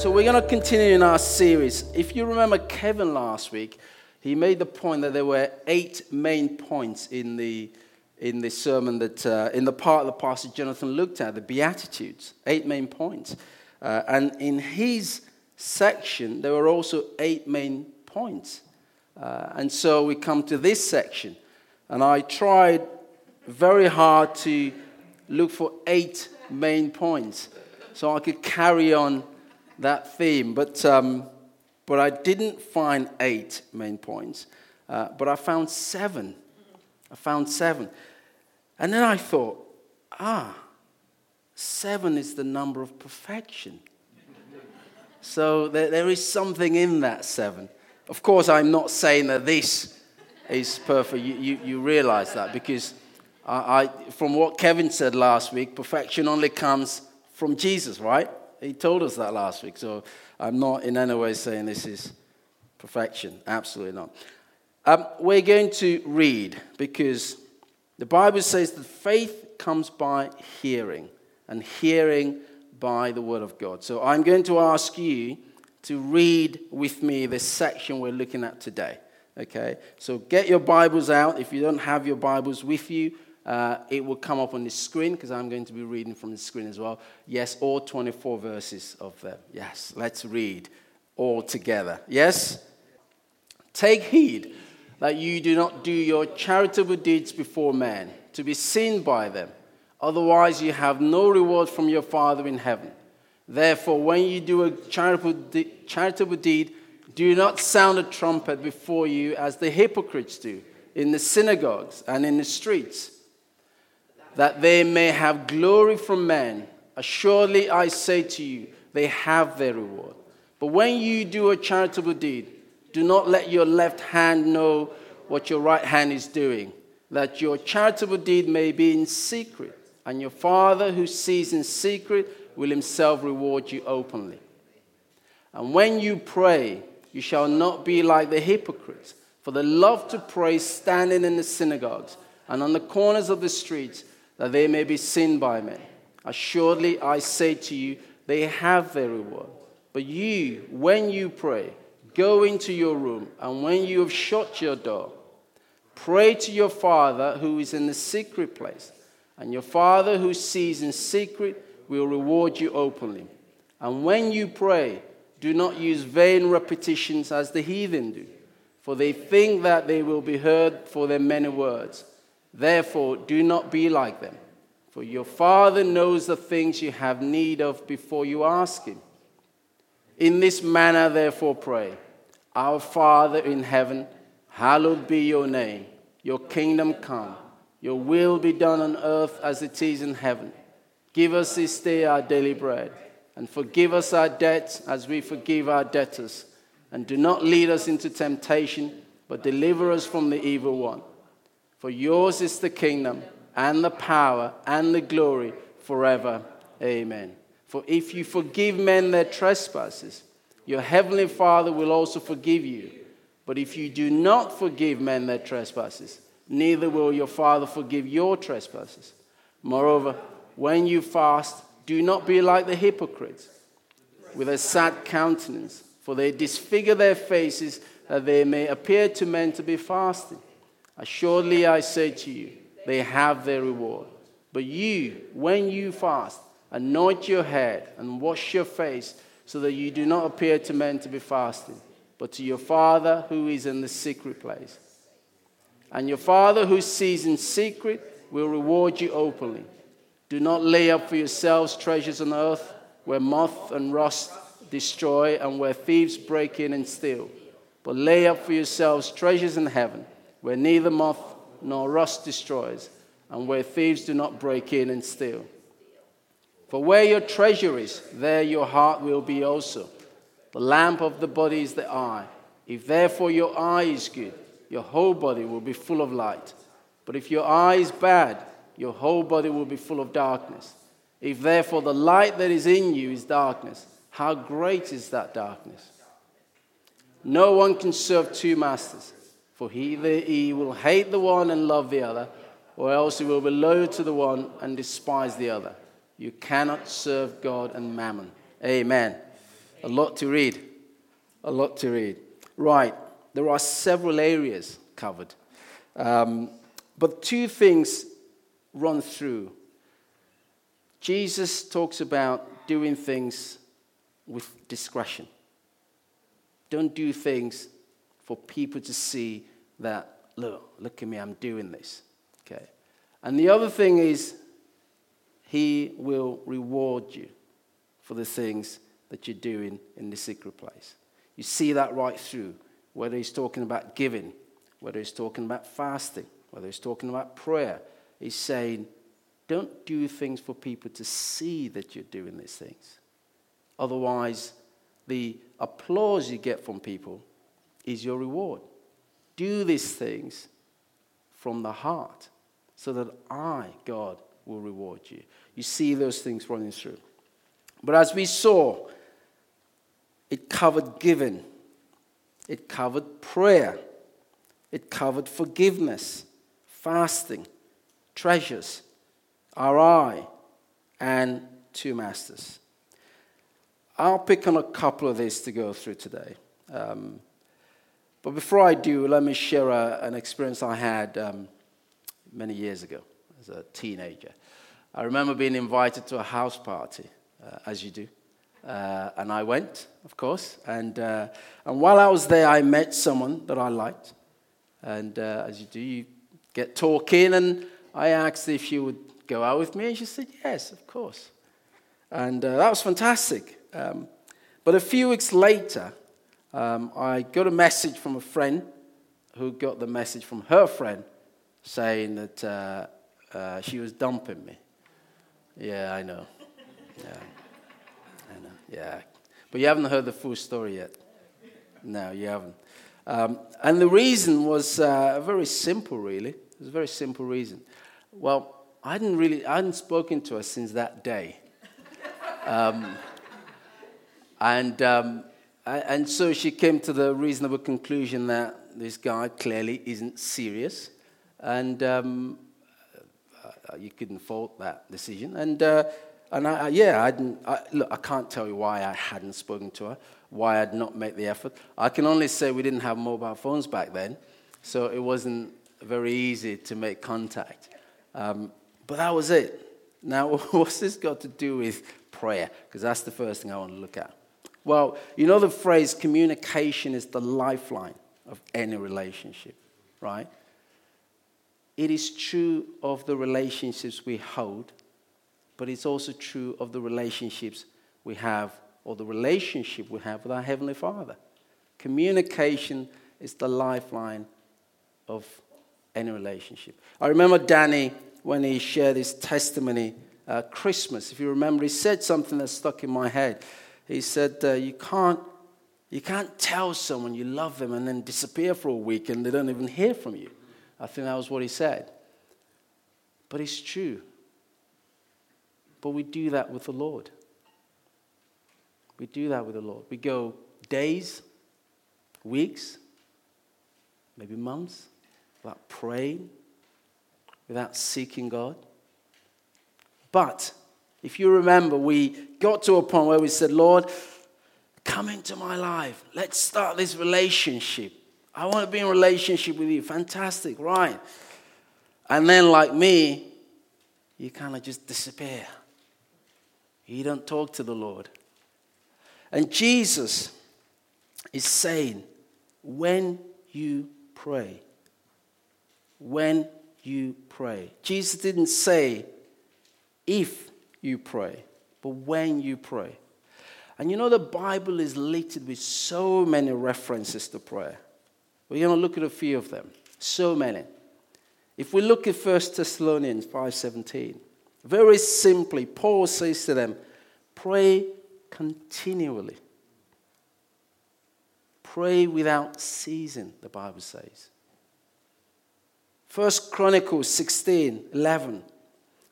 So we're going to continue in our series. If you remember Kevin last week, he made the point that there were eight main points in the in the sermon that uh, in the part of the passage Jonathan looked at the Beatitudes. Eight main points, uh, and in his section there were also eight main points. Uh, and so we come to this section, and I tried very hard to look for eight main points so I could carry on that theme. But, um, but I didn't find eight main points, uh, but I found seven. I found seven. And then I thought, ah, seven is the number of perfection. So there, there is something in that seven. Of course, I'm not saying that this is perfect. You, you, you realize that because I, I, from what Kevin said last week, perfection only comes from Jesus, right? He told us that last week. So I'm not in any way saying this is perfection. Absolutely not. Um, we're going to read because the Bible says that faith comes by hearing, and hearing by the Word of God. So I'm going to ask you to read with me this section we're looking at today. Okay? So get your Bibles out. If you don't have your Bibles with you, uh, it will come up on the screen because I'm going to be reading from the screen as well. Yes, all 24 verses of them. Yes, let's read all together. Yes? Take heed that you do not do your charitable deeds before men to be seen by them. Otherwise, you have no reward from your Father in heaven. Therefore, when you do a charitable, de- charitable deed, do not sound a trumpet before you as the hypocrites do in the synagogues and in the streets that they may have glory from men. Assuredly, I say to you, they have their reward. But when you do a charitable deed, do not let your left hand know what your right hand is doing, that your charitable deed may be in secret, and your Father who sees in secret will himself reward you openly. And when you pray, you shall not be like the hypocrites, for they love to pray standing in the synagogues and on the corners of the streets that they may be seen by men. Assuredly, I say to you, they have their reward. But you, when you pray, go into your room, and when you have shut your door, pray to your Father who is in the secret place. And your Father who sees in secret will reward you openly. And when you pray, do not use vain repetitions as the heathen do, for they think that they will be heard for their many words. Therefore, do not be like them, for your Father knows the things you have need of before you ask Him. In this manner, therefore, pray Our Father in heaven, hallowed be your name. Your kingdom come. Your will be done on earth as it is in heaven. Give us this day our daily bread, and forgive us our debts as we forgive our debtors. And do not lead us into temptation, but deliver us from the evil one. For yours is the kingdom and the power and the glory forever. Amen. For if you forgive men their trespasses, your heavenly Father will also forgive you. But if you do not forgive men their trespasses, neither will your Father forgive your trespasses. Moreover, when you fast, do not be like the hypocrites with a sad countenance, for they disfigure their faces that they may appear to men to be fasting. Uh, Assuredly, I say to you, they have their reward. But you, when you fast, anoint your head and wash your face, so that you do not appear to men to be fasting, but to your Father who is in the secret place. And your Father who sees in secret will reward you openly. Do not lay up for yourselves treasures on earth, where moth and rust destroy, and where thieves break in and steal. But lay up for yourselves treasures in heaven where neither moth nor rust destroys, and where thieves do not break in and steal. For where your treasure is, there your heart will be also. The lamp of the body is the eye. If therefore your eye is good, your whole body will be full of light. But if your eye is bad, your whole body will be full of darkness. If therefore the light that is in you is darkness, how great is that darkness? No one can serve two masters, for either he will hate the one and love the other, or else he will be loyal to the one and despise the other. You cannot serve God and mammon. Amen. A lot to read. A lot to read. Right, there are several areas covered. Um, but two things run through. Jesus talks about doing things with discretion. Don't do things for people to see that, look, look at me, I'm doing this. Okay. And the other thing is, he will reward you for the things that you're doing in the secret place. You see that right through, whether he's talking about giving, whether he's talking about fasting, whether he's talking about prayer. He's saying, don't do things for people to see that you're doing these things. Otherwise, the applause you get from people is your reward. Do these things from the heart so that I, God, will reward you. You see those things running through. But as we saw, it covered giving, it covered prayer, it covered forgiveness, fasting, treasures, our eye, and two masters. I'll pick on a couple of these to go through today. Um, but before I do, let me share a, an experience I had um, many years ago as a teenager. I remember being invited to a house party, uh, as you do. Uh, and I went, of course. And, uh, and while I was there, I met someone that I liked. And uh, as you do, you get talking. And I asked if she would go out with me. And she said, yes, of course. And uh, that was fantastic. Um, but a few weeks later, um, I got a message from a friend who got the message from her friend saying that uh, uh, she was dumping me. Yeah, I know. Yeah, I know. Yeah, but you haven't heard the full story yet. No, you haven't. Um, and the reason was uh, very simple, really. It was a very simple reason. Well, I hadn't really, I hadn't spoken to her since that day. Um, and, um, and so she came to the reasonable conclusion that this guy clearly isn't serious. And um, uh, you couldn't fault that decision. And, uh, and I, yeah, I, didn't, I, look, I can't tell you why I hadn't spoken to her, why I'd not made the effort. I can only say we didn't have mobile phones back then, so it wasn't very easy to make contact. Um, but that was it. Now, what's this got to do with prayer? Because that's the first thing I want to look at. Well, you know the phrase communication is the lifeline of any relationship, right? It is true of the relationships we hold, but it's also true of the relationships we have or the relationship we have with our Heavenly Father. Communication is the lifeline of any relationship. I remember Danny when he shared his testimony uh, Christmas. If you remember, he said something that stuck in my head. He said, uh, you, can't, you can't tell someone you love them and then disappear for a week and they don't even hear from you. I think that was what he said. But it's true. But we do that with the Lord. We do that with the Lord. We go days, weeks, maybe months without praying, without seeking God. But if you remember, we got to a point where we said, Lord, come into my life. Let's start this relationship. I want to be in relationship with you. Fantastic, right? And then, like me, you kind of just disappear. You don't talk to the Lord. And Jesus is saying, when you pray, when you pray. Jesus didn't say, if you pray, but when you pray. And you know, the Bible is littered with so many references to prayer. We're going to look at a few of them. So many. If we look at 1 Thessalonians 5:17, Very simply, Paul says to them, pray continually. Pray without ceasing, the Bible says. First Chronicles 16 11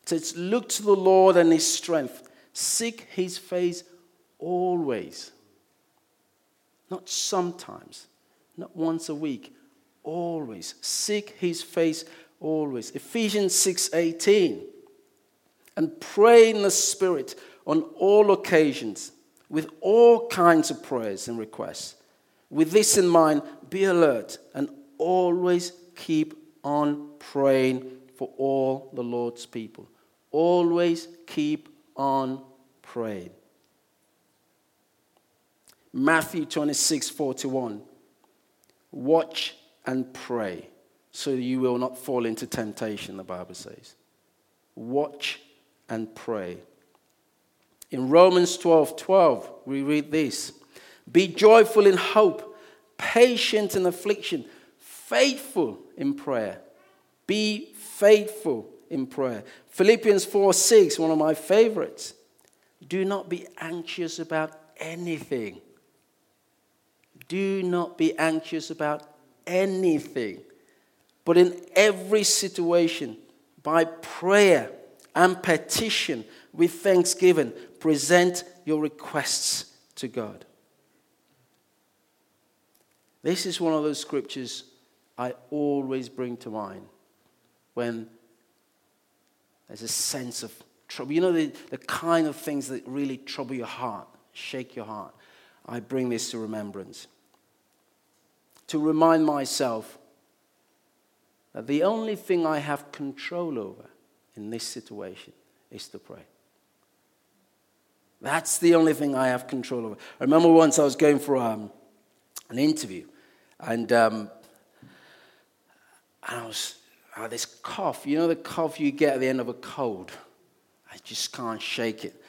says, Look to the Lord and his strength, seek his face always. Not sometimes, not once a week, always. Seek his face always. Ephesians 6 18. And pray in the Spirit on all occasions with all kinds of prayers and requests. With this in mind, be alert and always keep on praying for all the Lord's people. Always keep on praying. Matthew 26 41. Watch and pray so you will not fall into temptation, the Bible says. Watch and pray. In Romans 12 12, we read this Be joyful in hope, patient in affliction, faithful in prayer. Be faithful in prayer. Philippians 4 6, one of my favorites. Do not be anxious about anything. Do not be anxious about anything. But in every situation, by prayer and petition with thanksgiving, present your requests to God. This is one of those scriptures I always bring to mind when there's a sense of trouble. You know, the, the kind of things that really trouble your heart, shake your heart. I bring this to remembrance. To remind myself that the only thing I have control over in this situation is to pray. That's the only thing I have control over. I remember once I was going for um, an interview, and, um, and I was I this cough. You know the cough you get at the end of a cold? I just can't shake it.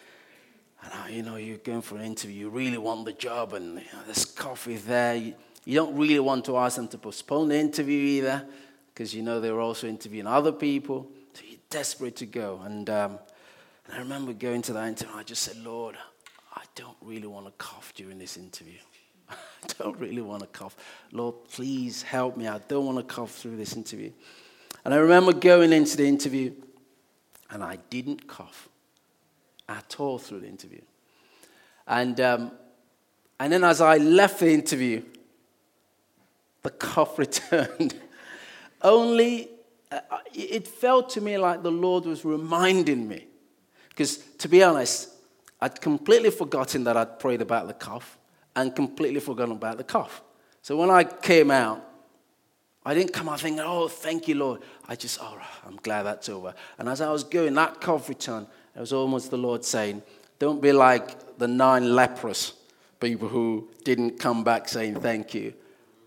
And you know, you're going for an interview, you really want the job, and you know, this cough is there. You, you don't really want to ask them to postpone the interview either, because you know they're also interviewing other people. So you're desperate to go. And um, and I remember going to that interview, I just said, Lord, I don't really want to cough during this interview. I don't really want to cough. Lord, please help me. I don't want to cough through this interview. And I remember going into the interview, and I didn't cough at all through the interview. And, um, and then as I left the interview, the cough returned. Only, uh, it felt to me like the Lord was reminding me because to be honest, I'd completely forgotten that I'd prayed about the cough and completely forgotten about the cough. So when I came out, I didn't come out thinking, oh, thank you, Lord. I just, oh, I'm glad that's over. And as I was going, that cough returned. It was almost the Lord saying, don't be like the nine leprous people who didn't come back saying thank you.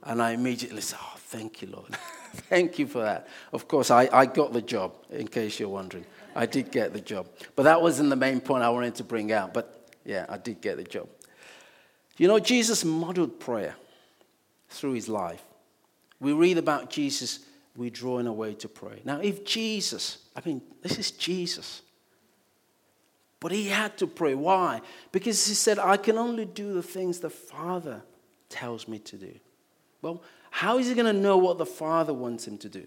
And I immediately said, oh, thank you, Lord. thank you for that. Of course, I, I got the job, in case you're wondering. I did get the job. But that wasn't the main point I wanted to bring out. But yeah, I did get the job. You know, Jesus modeled prayer through his life. We read about Jesus withdrawing away to pray. Now, if Jesus, I mean, this is Jesus. But he had to pray. Why? Because he said, I can only do the things the Father tells me to do. Well, how is he going to know what the Father wants him to do?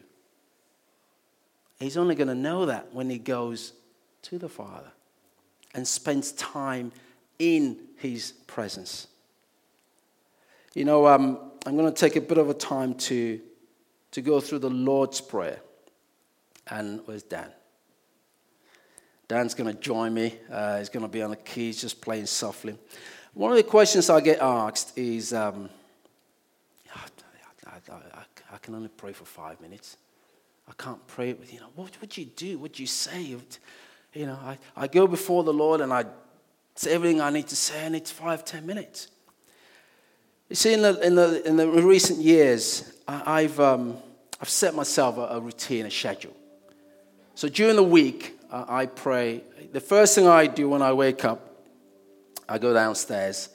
He's only going to know that when he goes to the Father and spends time in his presence. You know, um, I'm going to take a bit of a time to, to go through the Lord's Prayer. And where's Dan? Dan's going to join me. Uh, he's going to be on the keys, just playing softly. One of the questions I get asked is um, I, I, I, can only pray for five minutes. I can't pray with, you know, what would you do? What would you say? You know, I, I go before the Lord and I say everything I need to say, and it's five, ten minutes. You see, in the, in the, in the recent years, I, have um, I've set myself a, a, routine, a schedule. So during the week, uh, I pray. The first thing I do when I wake up, I go downstairs.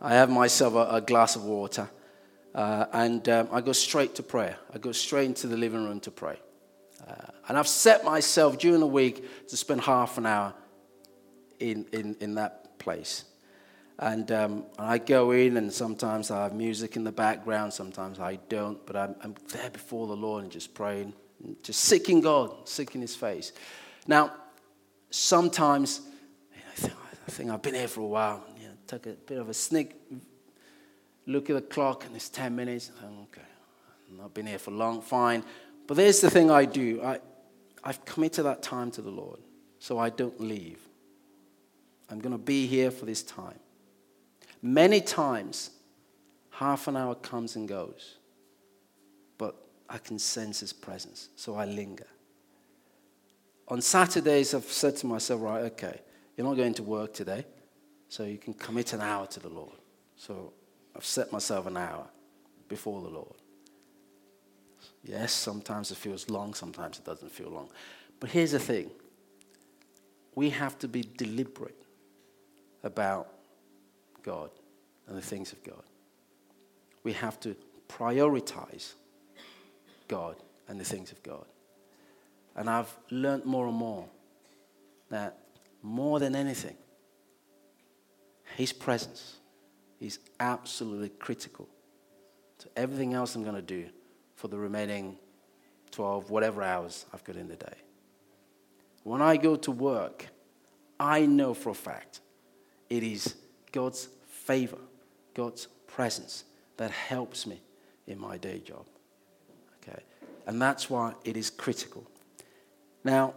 I have myself a, a glass of water, uh, and um, I go straight to prayer. I go straight into the living room to pray. Uh, And I've set myself during the week to spend half an hour in, in, in that place. And um, I go in, and sometimes I have music in the background, sometimes I don't, but I'm, I'm there before the Lord and just praying, and just seeking God, seeking His face. Now, sometimes you know, I, think, I, think, I've been here for a while, you know, take a bit of a sneak look at the clock, and it's 10 minutes. Okay, I've not been here for long, fine. But there's the thing I do I, I've committed that time to the Lord, so I don't leave. I'm going to be here for this time. Many times, half an hour comes and goes, but I can sense His presence, so I linger. On Saturdays, I've said to myself, right, okay, you're not going to work today, so you can commit an hour to the Lord. So I've set myself an hour before the Lord. Yes, sometimes it feels long, sometimes it doesn't feel long. But here's the thing we have to be deliberate about God and the things of God. We have to prioritize God and the things of God. And I've learned more and more that more than anything, His presence is absolutely critical to everything else I'm going to do for the remaining 12, whatever hours I've got in the day. When I go to work, I know for a fact it is God's favor, God's presence that helps me in my day job. Okay? And that's why it is critical. Now,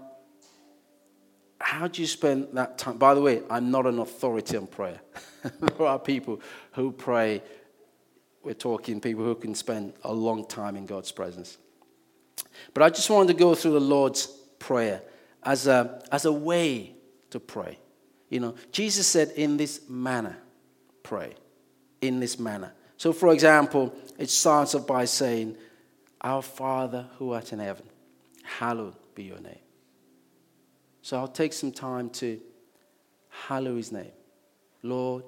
how do you spend that time? By the way, I'm not an authority on prayer. there are people who pray, we're talking people who can spend a long time in God's presence. But I just wanted to go through the Lord's Prayer as a, as a way to pray. You know, Jesus said, in this manner, pray. In this manner. So, for example, it starts off by saying, Our Father who art in heaven, hallowed be your name. So I'll take some time to hallow his name. Lord,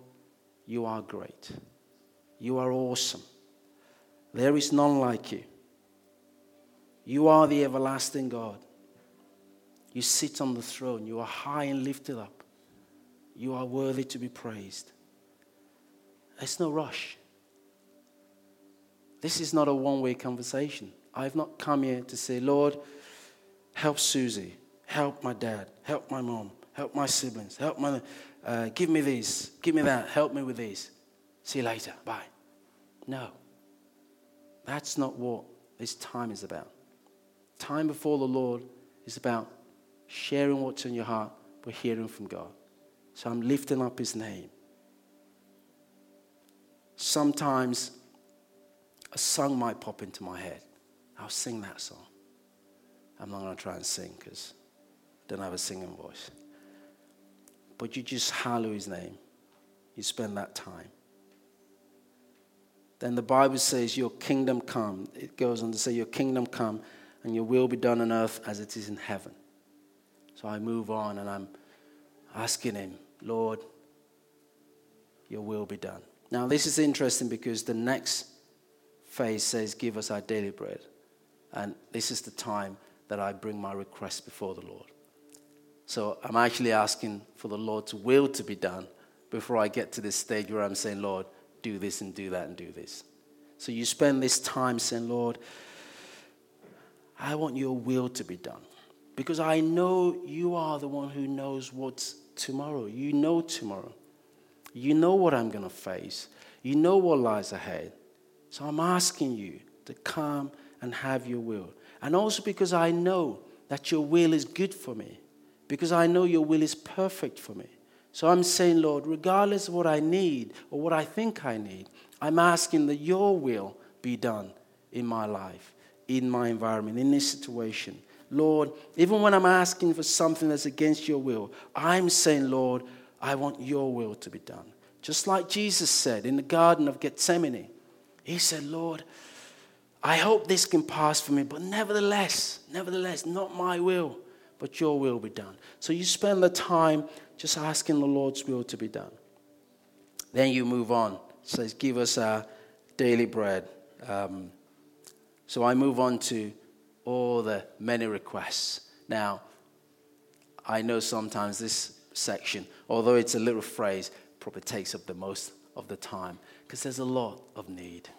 you are great. You are awesome. There is none like you. You are the everlasting God. You sit on the throne. You are high and lifted up. You are worthy to be praised. There's no rush. This is not a one way conversation. I've not come here to say, Lord, help Susie, help my dad, help my mom, help my siblings, help my, uh, give me this, give me that, help me with this. See you later, bye. No. That's not what this time is about. Time before the Lord is about sharing what's in your heart, but hearing from God. So I'm lifting up His name. Sometimes a song might pop into my head. I'll sing that song. I'm not going to try and sing because I don't have a singing voice. But you just hallow His name. You spend that time. Then the Bible says, Your kingdom come. It goes on to say, Your kingdom come and your will be done on earth as it is in heaven. So I move on and I'm asking Him, Lord, your will be done. Now, this is interesting because the next phase says, Give us our daily bread. And this is the time that I bring my request before the Lord. So I'm actually asking for the Lord's will to be done before I get to this stage where I'm saying, Lord, do this and do that and do this. So you spend this time saying, Lord, I want your will to be done. Because I know you are the one who knows what's tomorrow. You know tomorrow. You know what I'm going to face. You know what lies ahead. So I'm asking you to come and have your will. And also because I know that your will is good for me. Because I know your will is perfect for me. So I'm saying, Lord, regardless of what I need or what I think I need, I'm asking that your will be done in my life, in my environment, in this situation. Lord, even when I'm asking for something that's against your will, I'm saying, Lord, I want your will to be done. Just like Jesus said in the Garden of Gethsemane, he said, Lord, I hope this can pass for me, but nevertheless, nevertheless, not my will, but your will be done. So you spend the time just asking the Lord's will to be done. Then you move on. It says, Give us our daily bread. Um, so I move on to all the many requests. Now, I know sometimes this section, although it's a little phrase, probably takes up the most of the time because there's a lot of need.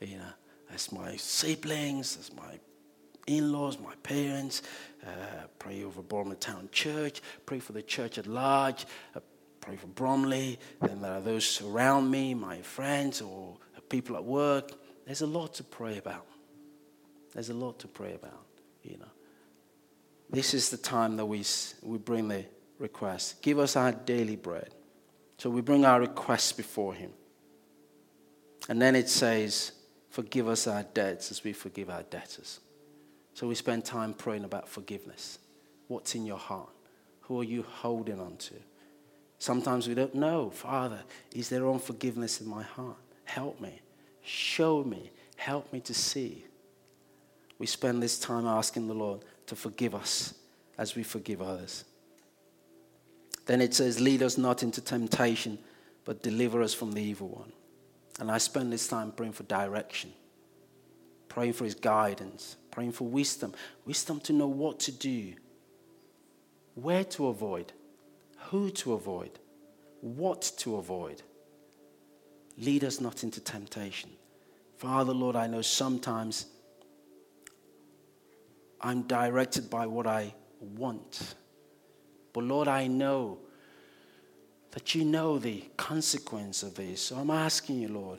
You know, that's my siblings, that's my in-laws, my parents. Uh, pray over Bromley Town Church. Pray for the church at large. Uh, pray for Bromley. Then there are those around me, my friends or people at work. There's a lot to pray about. There's a lot to pray about. You know, this is the time that we we bring the request. Give us our daily bread. So we bring our requests before Him. And then it says, Forgive us our debts as we forgive our debtors. So we spend time praying about forgiveness. What's in your heart? Who are you holding on to? Sometimes we don't know. Father, is there unforgiveness in my heart? Help me. Show me. Help me to see. We spend this time asking the Lord to forgive us as we forgive others. Then it says, Lead us not into temptation, but deliver us from the evil one. And I spend this time praying for direction, praying for his guidance, praying for wisdom wisdom to know what to do, where to avoid, who to avoid, what to avoid. Lead us not into temptation. Father, Lord, I know sometimes I'm directed by what I want. But Lord, I know that you know the consequence of this. So I'm asking you, Lord,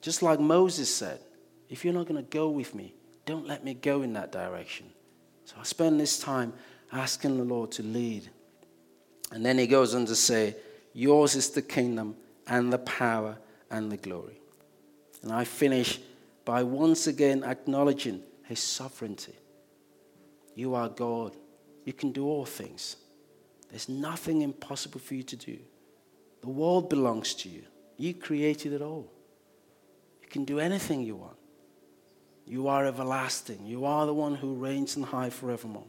just like Moses said, if you're not going to go with me, don't let me go in that direction. So I spend this time asking the Lord to lead. And then he goes on to say, Yours is the kingdom and the power and the glory. And I finish by once again acknowledging his sovereignty. You are God. You can do all things. There's nothing impossible for you to do. The world belongs to you. You created it all. You can do anything you want. You are everlasting. You are the one who reigns in high forevermore.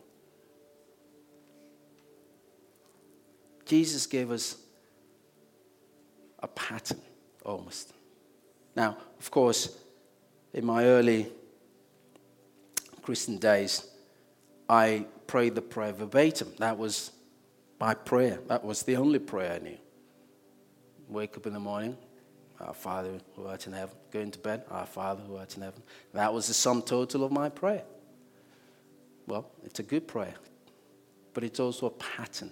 Jesus gave us a pattern almost. Now, of course, in my early Christian days, I prayed the prayer verbatim. That was my prayer. That was the only prayer I knew. Wake up in the morning, our Father who art in heaven. Going to bed, our Father who art in heaven. That was the sum total of my prayer. Well, it's a good prayer, but it's also a pattern.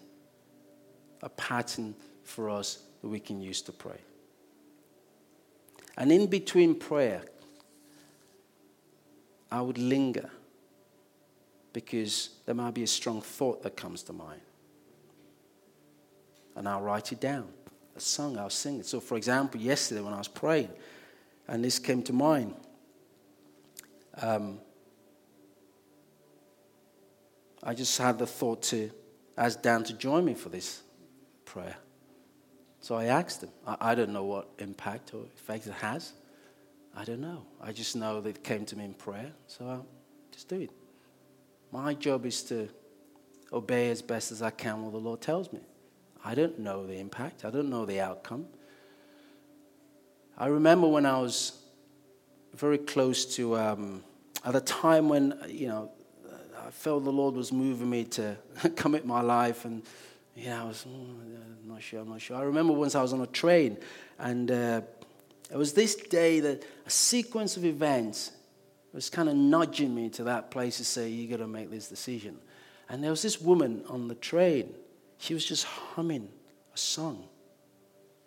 A pattern for us that we can use to pray. And in between prayer, I would linger because there might be a strong thought that comes to mind. And I'll write it down. A song, I'll sing it. So, for example, yesterday when I was praying, and this came to mind, um, I just had the thought to ask Dan to join me for this prayer. So I asked him. I, I don't know what impact or effect it has. I don't know. I just know that it came to me in prayer, so I'll just do it. My job is to obey as best as I can what the Lord tells me. I don't know the impact, I don't know the outcome. I remember when I was very close to, um, at a time when, you know, I felt the Lord was moving me to commit my life, and, know, I was mm, not sure, I'm not sure. I remember once I was on a train, and uh, it was this day that a sequence of events was kind of nudging me to that place to say, you got to make this decision. And there was this woman on the train. She was just humming a song.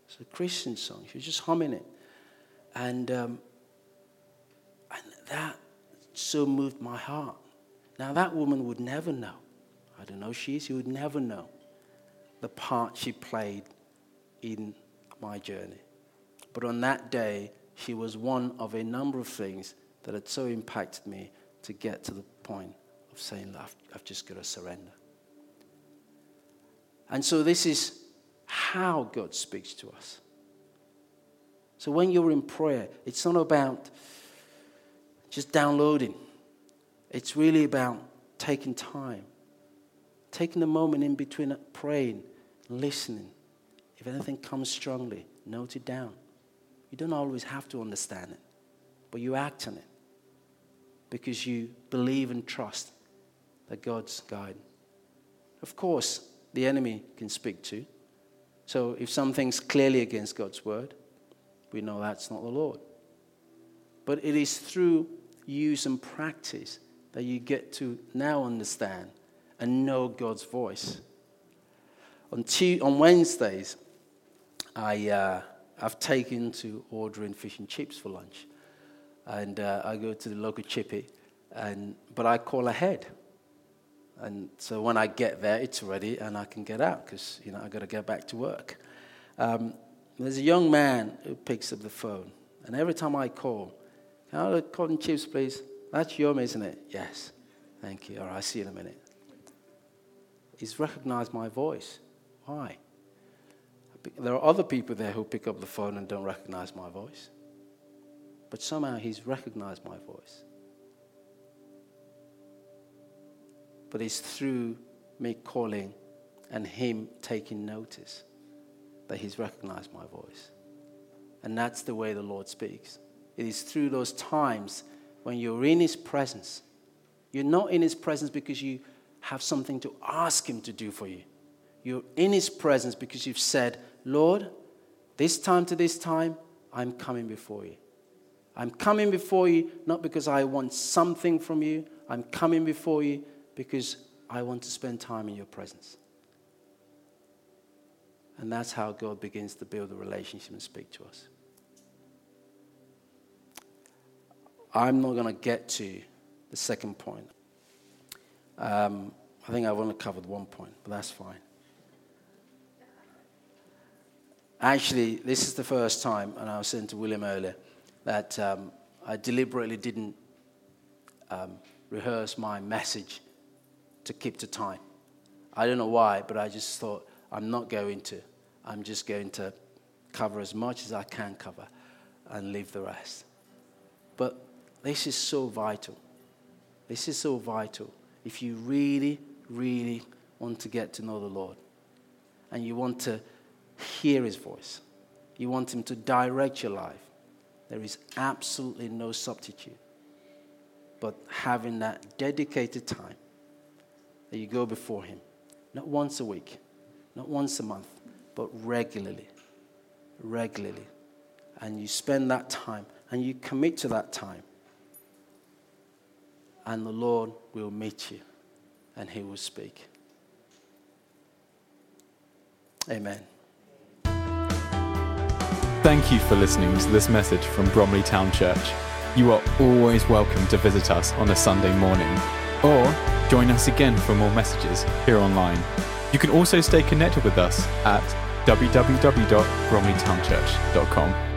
It's a Christian song. She was just humming it. And, um, and that so moved my heart. Now, that woman would never know. I don't know she is. She would never know the part she played in my journey. But on that day, she was one of a number of things that had so impacted me to get to the point of saying, I've, I've just got to surrender. And so, this is how God speaks to us. So, when you're in prayer, it's not about just downloading, it's really about taking time, taking the moment in between praying, listening. If anything comes strongly, note it down. You don't always have to understand it, but you act on it. Because you believe and trust that God's guide. Of course, the enemy can speak too. So if something's clearly against God's word, we know that's not the Lord. But it is through use and practice that you get to now understand and know God's voice. On, on Wednesdays, I, uh, I've taken to ordering fish and chips for lunch. And uh, I go to the local chippy, and, but I call ahead. And so when I get there, it's ready and I can get out because, you know, I've got to get back to work. Um, there's a young man who picks up the phone. And every time I call, can I call in chips, please? That's Yom, isn't it? Yes. Thank you. All right, I'll see you in a minute. He's recognized my voice. Why? There are other people there who pick up the phone and don't recognize my voice. But somehow he's recognized my voice. But it's through me calling and him taking notice that he's recognized my voice. And that's the way the Lord speaks. It is through those times when you're in his presence. You're not in his presence because you have something to ask him to do for you. You're in his presence because you've said, Lord, this time to this time, I'm coming before you. I'm coming before you not because I want something from you. I'm coming before you because I want to spend time in your presence. And that's how God begins to build a relationship and speak to us. I'm not going to get to the second point. Um, I think I've only covered one point, but that's fine. Actually, this is the first time, and I was saying to William earlier, that um, I deliberately didn't um, rehearse my message to keep to time. I don't know why, but I just thought I'm not going to. I'm just going to cover as much as I can cover and leave the rest. But this is so vital. This is so vital. If you really, really want to get to know the Lord and you want to hear His voice, you want Him to direct your life, there is absolutely no substitute but having that dedicated time that you go before Him, not once a week, not once a month, but regularly, regularly. And you spend that time and you commit to that time. And the Lord will meet you and He will speak. Amen. Thank you for listening to this message from Bromley Town Church. You are always welcome to visit us on a Sunday morning or join us again for more messages here online. You can also stay connected with us at www.bromleytownchurch.com.